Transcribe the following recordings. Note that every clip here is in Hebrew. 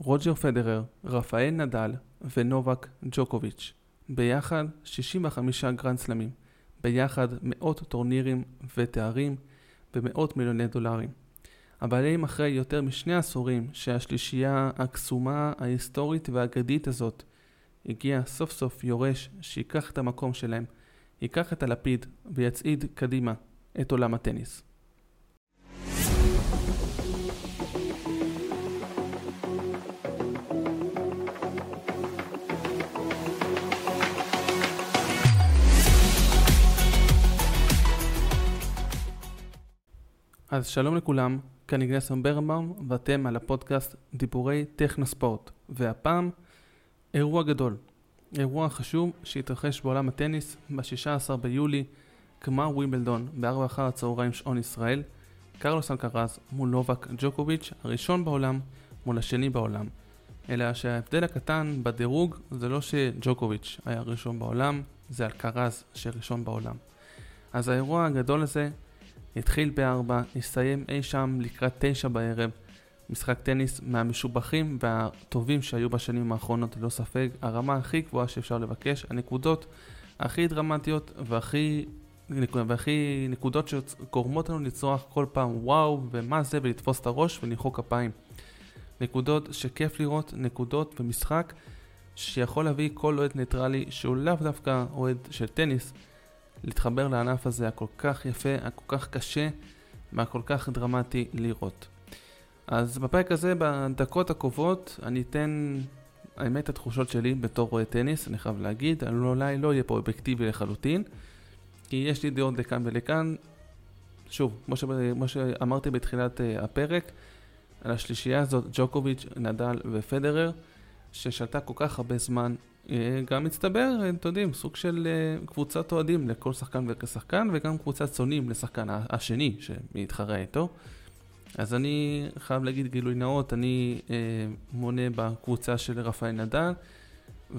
רוג'ר פדרר, רפאל נדל ונובק ג'וקוביץ'. ביחד 65 גרנד סלמים. ביחד מאות טורנירים ותארים ומאות מיליוני דולרים. אבל אחרי יותר משני עשורים שהשלישייה הקסומה, ההיסטורית והאגדית הזאת הגיע סוף סוף יורש שיקח את המקום שלהם, ייקח את הלפיד ויצעיד קדימה את עולם הטניס. אז שלום לכולם, כאן איגנסון ברנבאום ואתם על הפודקאסט דיבורי טכנו ספורט והפעם אירוע גדול, אירוע חשוב שהתרחש בעולם הטניס ב-16 ביולי גמר ווימבלדון ב-4 אחר הצהריים שעון ישראל קרלוס אלקרז מול נובק ג'וקוביץ' הראשון בעולם מול השני בעולם. אלא שההבדל הקטן בדירוג זה לא שג'וקוביץ' היה ראשון בעולם זה אלקרז שראשון בעולם. אז האירוע הגדול הזה התחיל ב-4, הסתיים אי שם לקראת 9 בערב. משחק טניס מהמשובחים והטובים שהיו בשנים האחרונות, ללא ספק. הרמה הכי גבוהה שאפשר לבקש, הנקודות הכי דרמטיות והכי, והכי נקודות שגורמות לנו לצרוח כל פעם וואו ומה זה ולתפוס את הראש ולמחוא כפיים. נקודות שכיף לראות, נקודות ומשחק שיכול להביא כל אוהד ניטרלי שהוא לאו דווקא אוהד של טניס להתחבר לענף הזה הכל כך יפה, הכל כך קשה והכל כך דרמטי לראות. אז בפרק הזה, בדקות הקרובות, אני אתן, האמת, התחושות שלי בתור רואה טניס, אני חייב להגיד, אני אולי לא אהיה פה אובייקטיבי לחלוטין, כי יש לי דעות לכאן ולכאן. שוב, כמו, ש... כמו שאמרתי בתחילת uh, הפרק, על השלישייה הזאת, ג'וקוביץ', נדל ופדרר, ששלטה כל כך הרבה זמן אה, גם מצטבר, אה, אתם יודעים, סוג של אה, קבוצת אוהדים לכל שחקן וכשחקן, וגם קבוצת שונאים לשחקן השני שמתחרה איתו. אז אני חייב להגיד גילוי נאות, אני אה, מונה בקבוצה של רפאל נדל,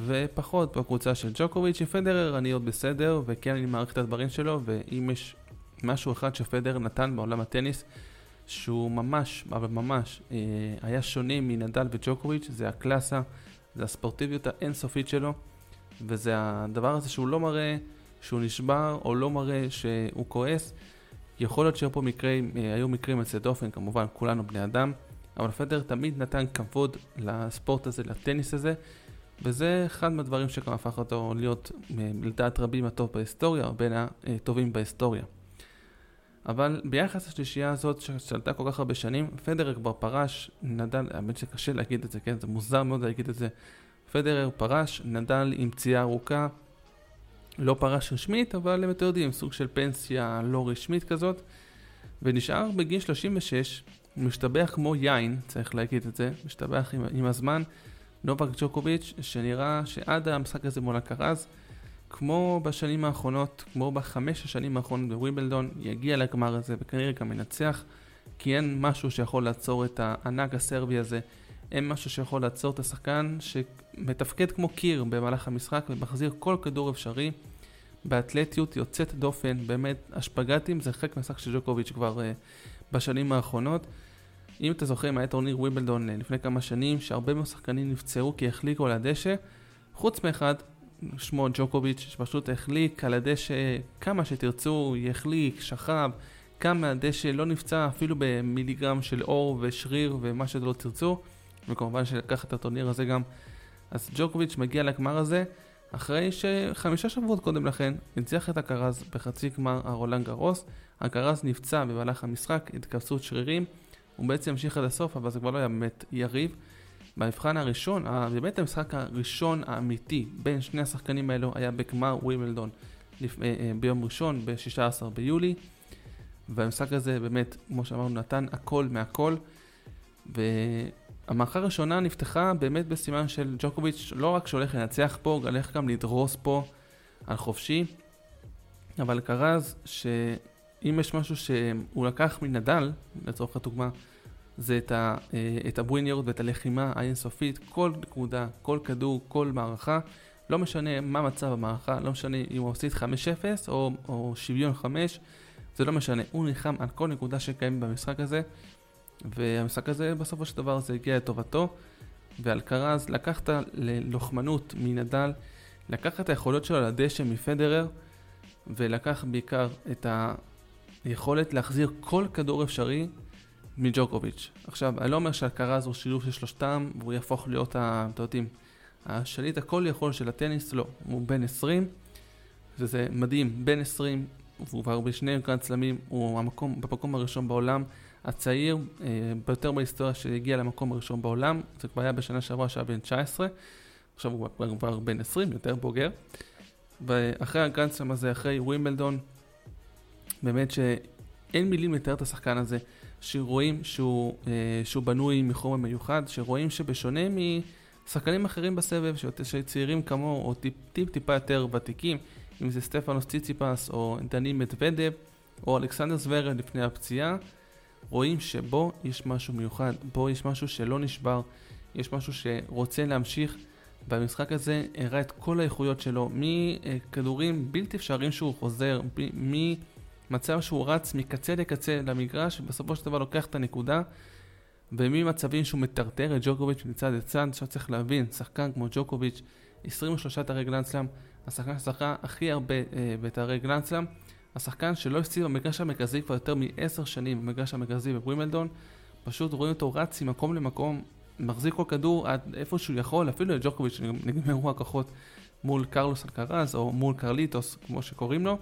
ופחות בקבוצה של ג'וקוביץ'. פדרר אני עוד בסדר, וכן אני מעריך את הדברים שלו, ואם יש משהו אחד שפדרר נתן בעולם הטניס, שהוא ממש, אבל ממש, אה, היה שונה מנדל וג'וקוביץ', זה הקלאסה. זה הספורטיביות האינסופית שלו, וזה הדבר הזה שהוא לא מראה שהוא נשבר, או לא מראה שהוא כועס. יכול להיות שהיו פה מקרים, היו מקרים יוצאי דופן, כמובן כולנו בני אדם, אבל פדר תמיד נתן כבוד לספורט הזה, לטניס הזה, וזה אחד מהדברים שגם הפך אותו להיות, אה, לדעת רבים, הטוב בהיסטוריה, או בין הטובים בהיסטוריה. אבל ביחס לשלישייה הזאת ששלטה כל כך הרבה שנים, פדרר כבר פרש, נדל, האמת שקשה להגיד את זה, כן? זה מוזר מאוד להגיד את זה. פדרר פרש, נדל עם פציעה ארוכה, לא פרש רשמית, אבל הם יותר יודעים, סוג של פנסיה לא רשמית כזאת, ונשאר בגיל 36, משתבח כמו יין, צריך להגיד את זה, משתבח עם, עם הזמן, נובק ג'וקוביץ', שנראה שעד המשחק הזה מול הקרז, כמו בשנים האחרונות, כמו בחמש השנים האחרונות בווימבלדון, יגיע לגמר הזה וכנראה גם ינצח, כי אין משהו שיכול לעצור את הענק הסרבי הזה, אין משהו שיכול לעצור את השחקן שמתפקד כמו קיר במהלך המשחק ומחזיר כל כדור אפשרי. באתלטיות יוצאת דופן, באמת, השפגטים זה חלק מהשחק של ג'וקוביץ' כבר uh, בשנים האחרונות. אם אתה זוכר, היה טורניר ווימבלדון uh, לפני כמה שנים, שהרבה מאוד שחקנים נפצעו כי החליקו על הדשא, חוץ מאחד, שמו ג'וקוביץ', שפשוט החליק על הדשא כמה שתרצו, יחליק, שכב, קם מהדשא, לא נפצע אפילו במיליגרם של אור ושריר ומה שלא תרצו, וכמובן שלקח את הטורניר הזה גם. אז ג'וקוביץ' מגיע לגמר הזה אחרי שחמישה שבועות קודם לכן הנציח את הקרז בחצי גמר הרולנד גרוס. הקרז נפצע במהלך המשחק, התכווצות שרירים, הוא בעצם המשיך עד הסוף, אבל זה כבר לא היה באמת יריב. במבחן הראשון, באמת המשחק הראשון האמיתי בין שני השחקנים האלו היה בגמר ווימלדון אה, אה, ביום ראשון, ב-16 ביולי. והמשחק הזה באמת, כמו שאמרנו, נתן הכל מהכל. והמערכה הראשונה נפתחה באמת בסימן של ג'וקוביץ', לא רק שהולך לנצח פה, הולך גם לדרוס פה על חופשי. אבל קרז שאם יש משהו שהוא לקח מנדל, לצורך הדוגמה, זה את, ה, אה, את הבוויניות ואת הלחימה האינסופית, כל נקודה, כל כדור, כל מערכה, לא משנה מה מצב המערכה, לא משנה אם הוא עשית 5-0 או, או שוויון 5, זה לא משנה, הוא נלחם על כל נקודה שקיימת במשחק הזה, והמשחק הזה בסופו של דבר זה הגיע לטובתו, ואלקרז לקח את הלוחמנות מנדל, לקח את היכולות שלו לדשא מפדרר, ולקח בעיקר את היכולת להחזיר כל כדור אפשרי מג'וקוביץ'. עכשיו, אני לא אומר שאלקרז הוא שילוב של שלושתם, והוא יהפוך להיות, אתם יודעים, השליט הכל יכול של הטניס, לא, הוא בן 20, וזה מדהים, בן 20, והוא כבר בשני גרנד סלמים, הוא המקום, במקום הראשון בעולם, הצעיר אה, ביותר בהיסטוריה שהגיע למקום הראשון בעולם, זה כבר היה בשנה שעברה שהיה בן 19, עכשיו הוא כבר, כבר בן 20, יותר בוגר. ואחרי הגרנד סלם הזה, אחרי ווימבלדון, באמת שאין מילים לתאר את השחקן הזה, שרואים שהוא, אה, שהוא בנוי מחומר מיוחד, שרואים שבשונה משחקנים אחרים בסבב, שצעירים כמוהו, או טיפ, טיפ טיפה יותר ותיקים, אם זה סטפנוס ציציפס, או דני מדבדב, או אלכסנדר זוורר לפני הפציעה, רואים שבו יש משהו מיוחד, בו יש משהו שלא נשבר, יש משהו שרוצה להמשיך. במשחק הזה הראה את כל האיכויות שלו, מכדורים בלתי אפשריים שהוא חוזר, ממצב שהוא רץ מקצה לקצה למגרש, ובסופו של דבר לוקח את הנקודה, וממצבים שהוא מטרטר את ג'וקוביץ' מצד לצד, עכשיו צריך להבין, שחקן כמו ג'וקוביץ', 23 תארי גלנדסלאם, השחקן ששחקה הכי הרבה אה, בתארי גלנדסלאם, השחקן שלא הפסיד במגרש המרכזי כבר יותר מעשר שנים במגרש המרכזי בווימלדון, פשוט רואים אותו רץ ממקום למקום, מחזיק כל כדור עד איפה שהוא יכול, אפילו לג'וקוביץ' נגמרו הכוחות מול קרלוס אלקרז או מול קרליטוס כמו שקוראים לו.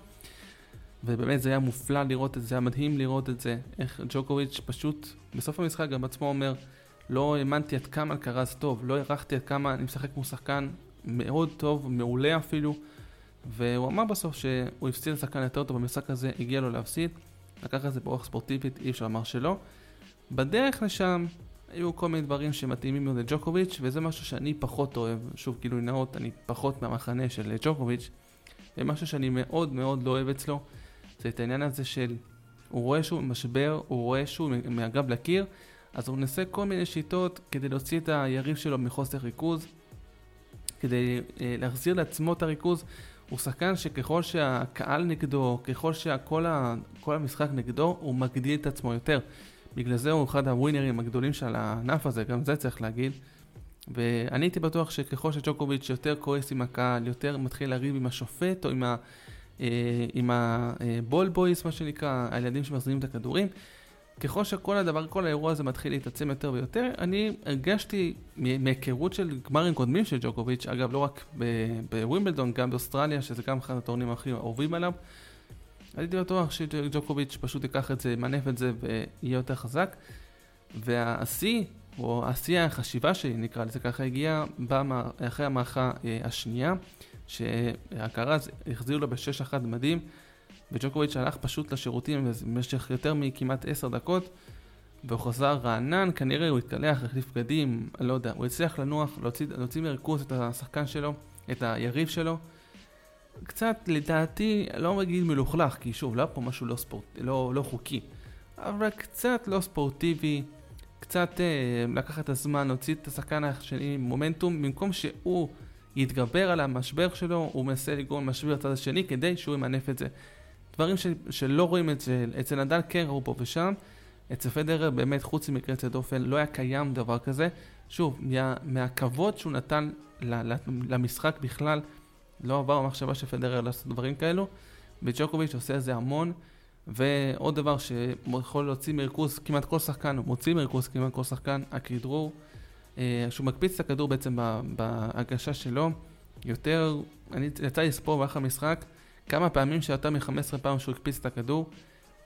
ובאמת זה היה מופלא לראות את זה, היה מדהים לראות את זה, איך ג'וקוביץ' פשוט בסוף המשחק גם עצמו אומר לא האמנתי עד כמה אלקרז טוב, לא הערכתי עד כמה אני משחק כמו שחקן מאוד טוב, מעולה אפילו. והוא אמר בסוף שהוא הפסיד לשחקן יותר טוב במשחק הזה, הגיע לו להפסיד, לקח את זה באורח ספורטיבית, אי אפשר לומר שלא. בדרך לשם היו כל מיני דברים שמתאימים מאוד לג'וקוביץ', וזה משהו שאני פחות אוהב, שוב גילוי נאות, אני פחות מהמחנה של ג'וקוביץ', ומשהו שאני מאוד מאוד לא אוהב אצלו, זה את העניין הזה של, הוא רואה שהוא במשבר, הוא רואה שהוא מהגב לקיר, אז הוא מנסה כל מיני שיטות כדי להוציא את היריב שלו מחוסר ריכוז, כדי אה, להחזיר לעצמו את הריכוז. הוא שחקן שככל שהקהל נגדו, ככל שכל המשחק נגדו, הוא מגדיל את עצמו יותר. בגלל זה הוא אחד הווינרים הגדולים של הענף הזה, גם זה צריך להגיד. ואני הייתי בטוח שככל שג'וקוביץ' יותר כועס עם הקהל, יותר מתחיל לריב עם השופט או עם, ה, עם הבול בויס, מה שנקרא, הילדים שמחזירים את הכדורים, ככל שכל הדבר, כל האירוע הזה מתחיל להתעצם יותר ויותר, אני הרגשתי מהיכרות של גמרים קודמים של ג'וקוביץ', אגב לא רק בווימבלדון, גם באוסטרליה, שזה גם אחד הטורנים הכי אהובים עליו, הייתי בטוח שג'וקוביץ' פשוט ייקח את זה, ימנף את זה ויהיה יותר חזק. והשיא, או השיא החשיבה שלי נקרא לזה ככה, הגיע אחרי המערכה אה, השנייה, שהקרז החזיר לו ב-6-1 מדהים. וג'וקוביץ' הלך פשוט לשירותים במשך יותר מכמעט עשר דקות והוא חזר רענן, כנראה הוא התקלח, החליף בגדים, לא יודע, הוא הצליח לנוח, להוציא, להוציא מריכוז את השחקן שלו, את היריב שלו. קצת, לדעתי, לא רגיל מלוכלך, כי שוב, לא פה משהו לא, ספורט, לא, לא חוקי, אבל קצת לא ספורטיבי, קצת אה, לקחת את הזמן, להוציא את השחקן השני מומנטום, במקום שהוא יתגבר על המשבר שלו, הוא מנסה לגרום משבר לצד השני כדי שהוא ימנף את זה. דברים ש, שלא רואים את זה, אצל נדל כן ראו פה ושם, אצל פדרר באמת חוץ ממקרה יוצא דופן לא היה קיים דבר כזה. שוב, מה, מהכבוד שהוא נתן ל, ל, למשחק בכלל, לא עבר המחשבה של פדרר לעשות דברים כאלו, וג'וקוביץ' עושה את זה המון. ועוד דבר שיכול להוציא מריכוז כמעט כל שחקן, הוא מוציא מריכוז כמעט כל שחקן, הכדרור, אה, שהוא מקפיץ את הכדור בעצם בהגשה שלו, יותר, אני יצא לי לספור במהלך המשחק, כמה פעמים שיותר מ-15 פעם שהוא הקפיץ את הכדור,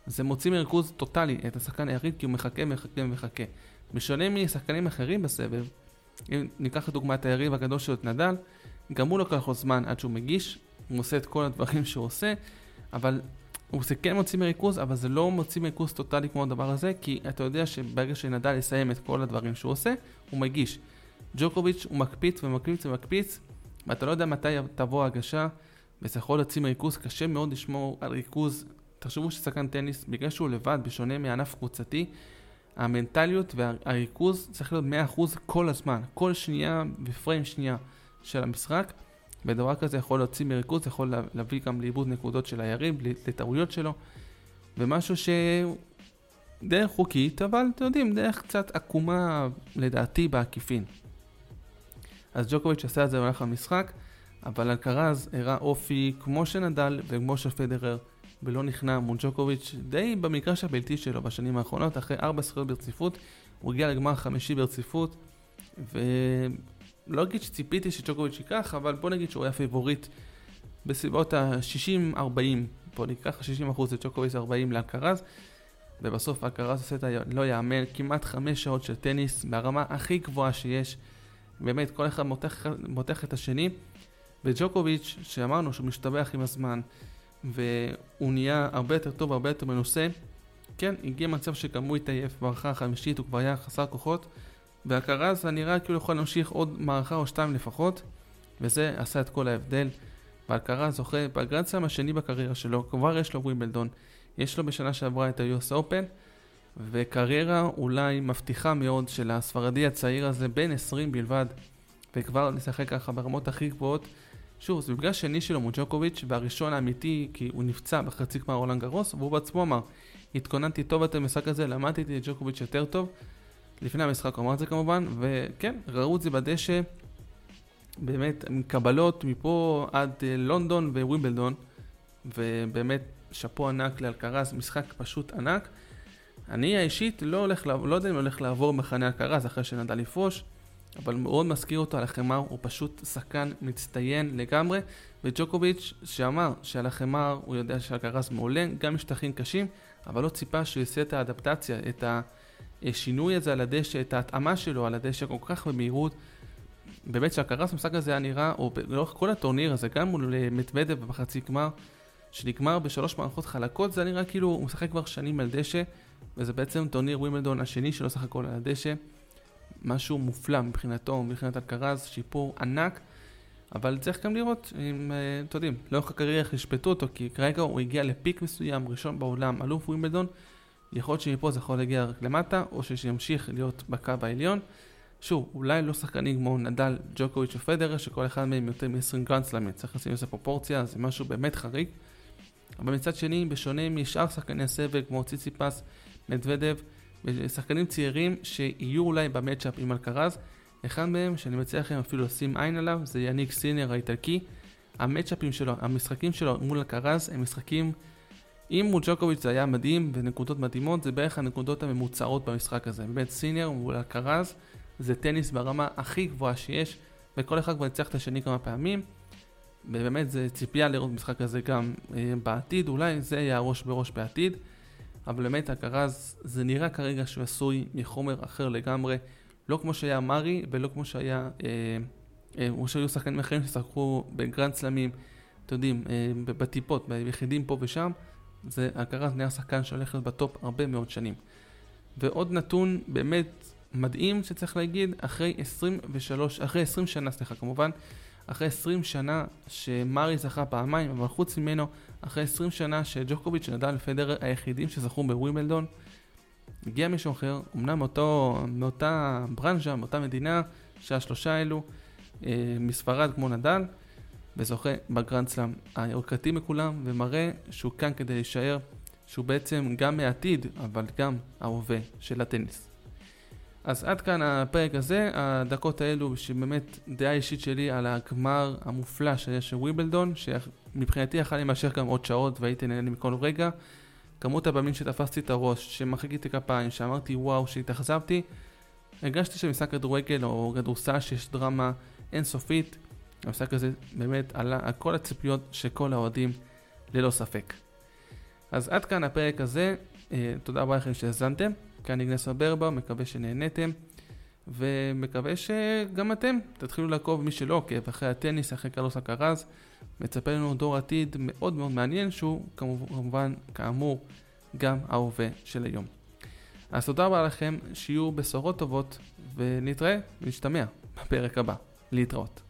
זה מוציא מריכוז טוטאלי את השחקן היריד כי הוא מחכה, מחכה ומחכה. בשונה משחקנים אחרים בסבב, אם ניקח לדוגמה את היריב הגדול שלו, את נדל, גם הוא לוקח לו זמן עד שהוא מגיש, הוא עושה את כל הדברים שהוא עושה, אבל הוא כן מוציא מריכוז, אבל זה לא מוציא מריכוז טוטאלי כמו הדבר הזה, כי אתה יודע שברגע שנדל יסיים את כל הדברים שהוא עושה, הוא מגיש. ג'וקוביץ' הוא מקפיץ ומקפיץ ומקפיץ, ואתה לא יודע מתי תבוא ההגשה. וזה יכול להוציא מריכוז, קשה מאוד לשמור על ריכוז. תחשבו ששחקן טניס, בגלל שהוא לבד, בשונה מענף קבוצתי, המנטליות והריכוז צריך להיות 100% כל הזמן, כל שנייה ופריים שנייה של המשחק. ודבר כזה יכול להוציא מריכוז, יכול להביא גם לאיבוד נקודות של היריב, לטעויות שלו, ומשהו שהוא דרך חוקית, אבל אתם יודעים, דרך קצת עקומה לדעתי בעקיפין. אז ג'וקוביץ' עשה את זה במהלך המשחק, אבל אלקרז הראה אופי כמו של נדל וכמו של פדרר, ולא נכנע מול ג'וקוביץ' די במגרש הבלתי שלו בשנים האחרונות, אחרי ארבע זכויות ברציפות, הוא הגיע לגמר חמישי ברציפות, ולא אגיד שציפיתי שג'וקוביץ' ייקח, אבל בוא נגיד שהוא היה פיבוריט בסביבות ה-60-40, בוא ניקח 60% לג'וקוביץ' 40 לאלקרז. ובסוף אלקרז עושה את הלא יאמן, כמעט חמש שעות של טניס ברמה הכי גבוהה שיש. באמת, כל אחד מותח, מותח את השני. וג'וקוביץ', שאמרנו שהוא משתבח עם הזמן, והוא נהיה הרבה יותר טוב, הרבה יותר מנוסה, כן, הגיע מצב שגם הוא התעייף במערכה החמישית, הוא כבר היה חסר כוחות, והקרז נראה כאילו יכול להמשיך עוד מערכה או שתיים לפחות, וזה עשה את כל ההבדל. והקרז זוכה בגרנדסם השני בקריירה שלו, כבר יש לו ווימבלדון, יש לו בשנה שעברה את ה-US Open, וקריירה אולי מבטיחה מאוד של הספרדי הצעיר הזה, בן 20 בלבד, וכבר לשחק ככה ברמות הכי גבוהות. שוב, זה מפגש שני שלו מול ג'וקוביץ', והראשון האמיתי, כי הוא נפצע בחצי גמר רולנד גרוס, והוא בעצמו אמר, התכוננתי טוב יותר במשחק הזה, למדתי את ג'וקוביץ' יותר טוב. לפני המשחק הוא אמר את זה כמובן, וכן, ראו את זה בדשא, באמת, עם קבלות מפה עד אה, לונדון ווימבלדון, ובאמת, שאפו ענק לאלקרז, משחק פשוט ענק. אני האישית לא, הולך, לא יודע אם הולך לעבור מחנה אלקרז אחרי שנדע לפרוש, אבל מאוד מזכיר אותו על החמר, הוא פשוט שחקן מצטיין לגמרי, וג'וקוביץ' שאמר שעל החמר הוא יודע שאלקרז מעולה, גם משטחים קשים, אבל לא ציפה שהוא יעשה את האדפטציה, את השינוי הזה על הדשא, את ההתאמה שלו על הדשא כל כך במהירות. באמת שאלקרז במשחק הזה היה נראה, או לאורך כל הטורניר הזה, גם מול מטוודב בחצי גמר, שנגמר בשלוש מערכות חלקות, זה נראה כאילו הוא משחק כבר שנים על דשא, וזה בעצם טורניר ווימבלדון השני שלו סך הכל על הדשא. משהו מופלא מבחינתו, מבחינת אלקרז, שיפור ענק, אבל צריך גם לראות אם, אה, אתם יודעים, לאורך הקריירה איך ישפטו אותו, כי כרגע הוא הגיע ל peak מסוים, ראשון בעולם, אלוף ווימבלדון, יכול להיות שמפה זה יכול להגיע רק למטה, או שימשיך להיות בקו העליון. שוב, אולי לא שחקנים כמו נדל, ג'וקוביץ' ופדרר, שכל אחד מהם יותר מ-20 גרנד סלאמים, צריך לשים לזה פרופורציה, זה משהו באמת חריג. אבל מצד שני, בשונה משאר שחקני הסבב כמו ציציפס, מדוודב, שחקנים צעירים שיהיו אולי במצ'אפ עם אלקרז, אחד מהם שאני מציע לכם אפילו לשים עין עליו זה יניק סינר האיטלקי. המצ'אפים שלו, המשחקים שלו מול אלקרז הם משחקים, אם מול ג'וקוביץ' זה היה מדהים ונקודות מדהימות, זה בערך הנקודות הממוצעות במשחק הזה. באמת סינר מול אלקרז זה טניס ברמה הכי גבוהה שיש, וכל אחד כבר יצליח את השני כמה פעמים. ובאמת זה ציפייה לראות משחק כזה גם אה, בעתיד, אולי זה יהיה ראש בראש בעתיד. אבל באמת אלקרז, זה נראה כרגע שהוא עשוי מחומר אחר לגמרי, לא כמו שהיה מארי ולא כמו שהיה, אה, אה, או שהיו שחקנים אחרים ששחקו בגרנד סלמים, אתם יודעים, אה, בטיפות, ביחידים פה ושם, זה אלקרז נהיה שחקן שהולך להיות ב top הרבה מאוד שנים. ועוד נתון באמת מדהים שצריך להגיד, אחרי 23, אחרי 20 שנה, סליחה כמובן, אחרי 20 שנה שמרי זכה פעמיים, אבל חוץ ממנו, אחרי 20 שנה שג'וקוביץ' ונדל ופדרר היחידים שזכו בווימלדון, הגיע מישהו אחר, אמנם מאותו, מאותה ברנז'ה, מאותה מדינה, שהשלושה האלו, אה, מספרד כמו נדל, וזוכה בגרנד סלאם היוקרתי מכולם, ומראה שהוא כאן כדי להישאר, שהוא בעצם גם מהעתיד, אבל גם ההווה של הטניס. אז עד כאן הפרק הזה, הדקות האלו שבאמת דעה אישית שלי על הגמר המופלא שהיה של וויבלדון, שמבחינתי יכל להימשך גם עוד שעות והייתי נהנה מכל רגע. כמות הפעמים שתפסתי את הראש, שמחאתי כפיים, שאמרתי וואו, שהתאכזבתי, הרגשתי שמשחק כדורגל או כדורסל שיש דרמה אינסופית, המשחק הזה באמת עלה על כל הציפיות של כל האוהדים, ללא ספק. אז עד כאן הפרק הזה, אה, תודה רבה לכם שהאזנתם. כאן איגנס ברבר, מקווה שנהניתם, ומקווה שגם אתם תתחילו לעקוב, מי שלא עוקב, אחרי הטניס, אחרי קרלוס הקרז. מצפה לנו דור עתיד מאוד מאוד מעניין, שהוא כמובן, כאמור, גם ההווה של היום. אז תודה רבה לכם, שיהיו בשורות טובות, ונתראה ונשתמע בפרק הבא. להתראות.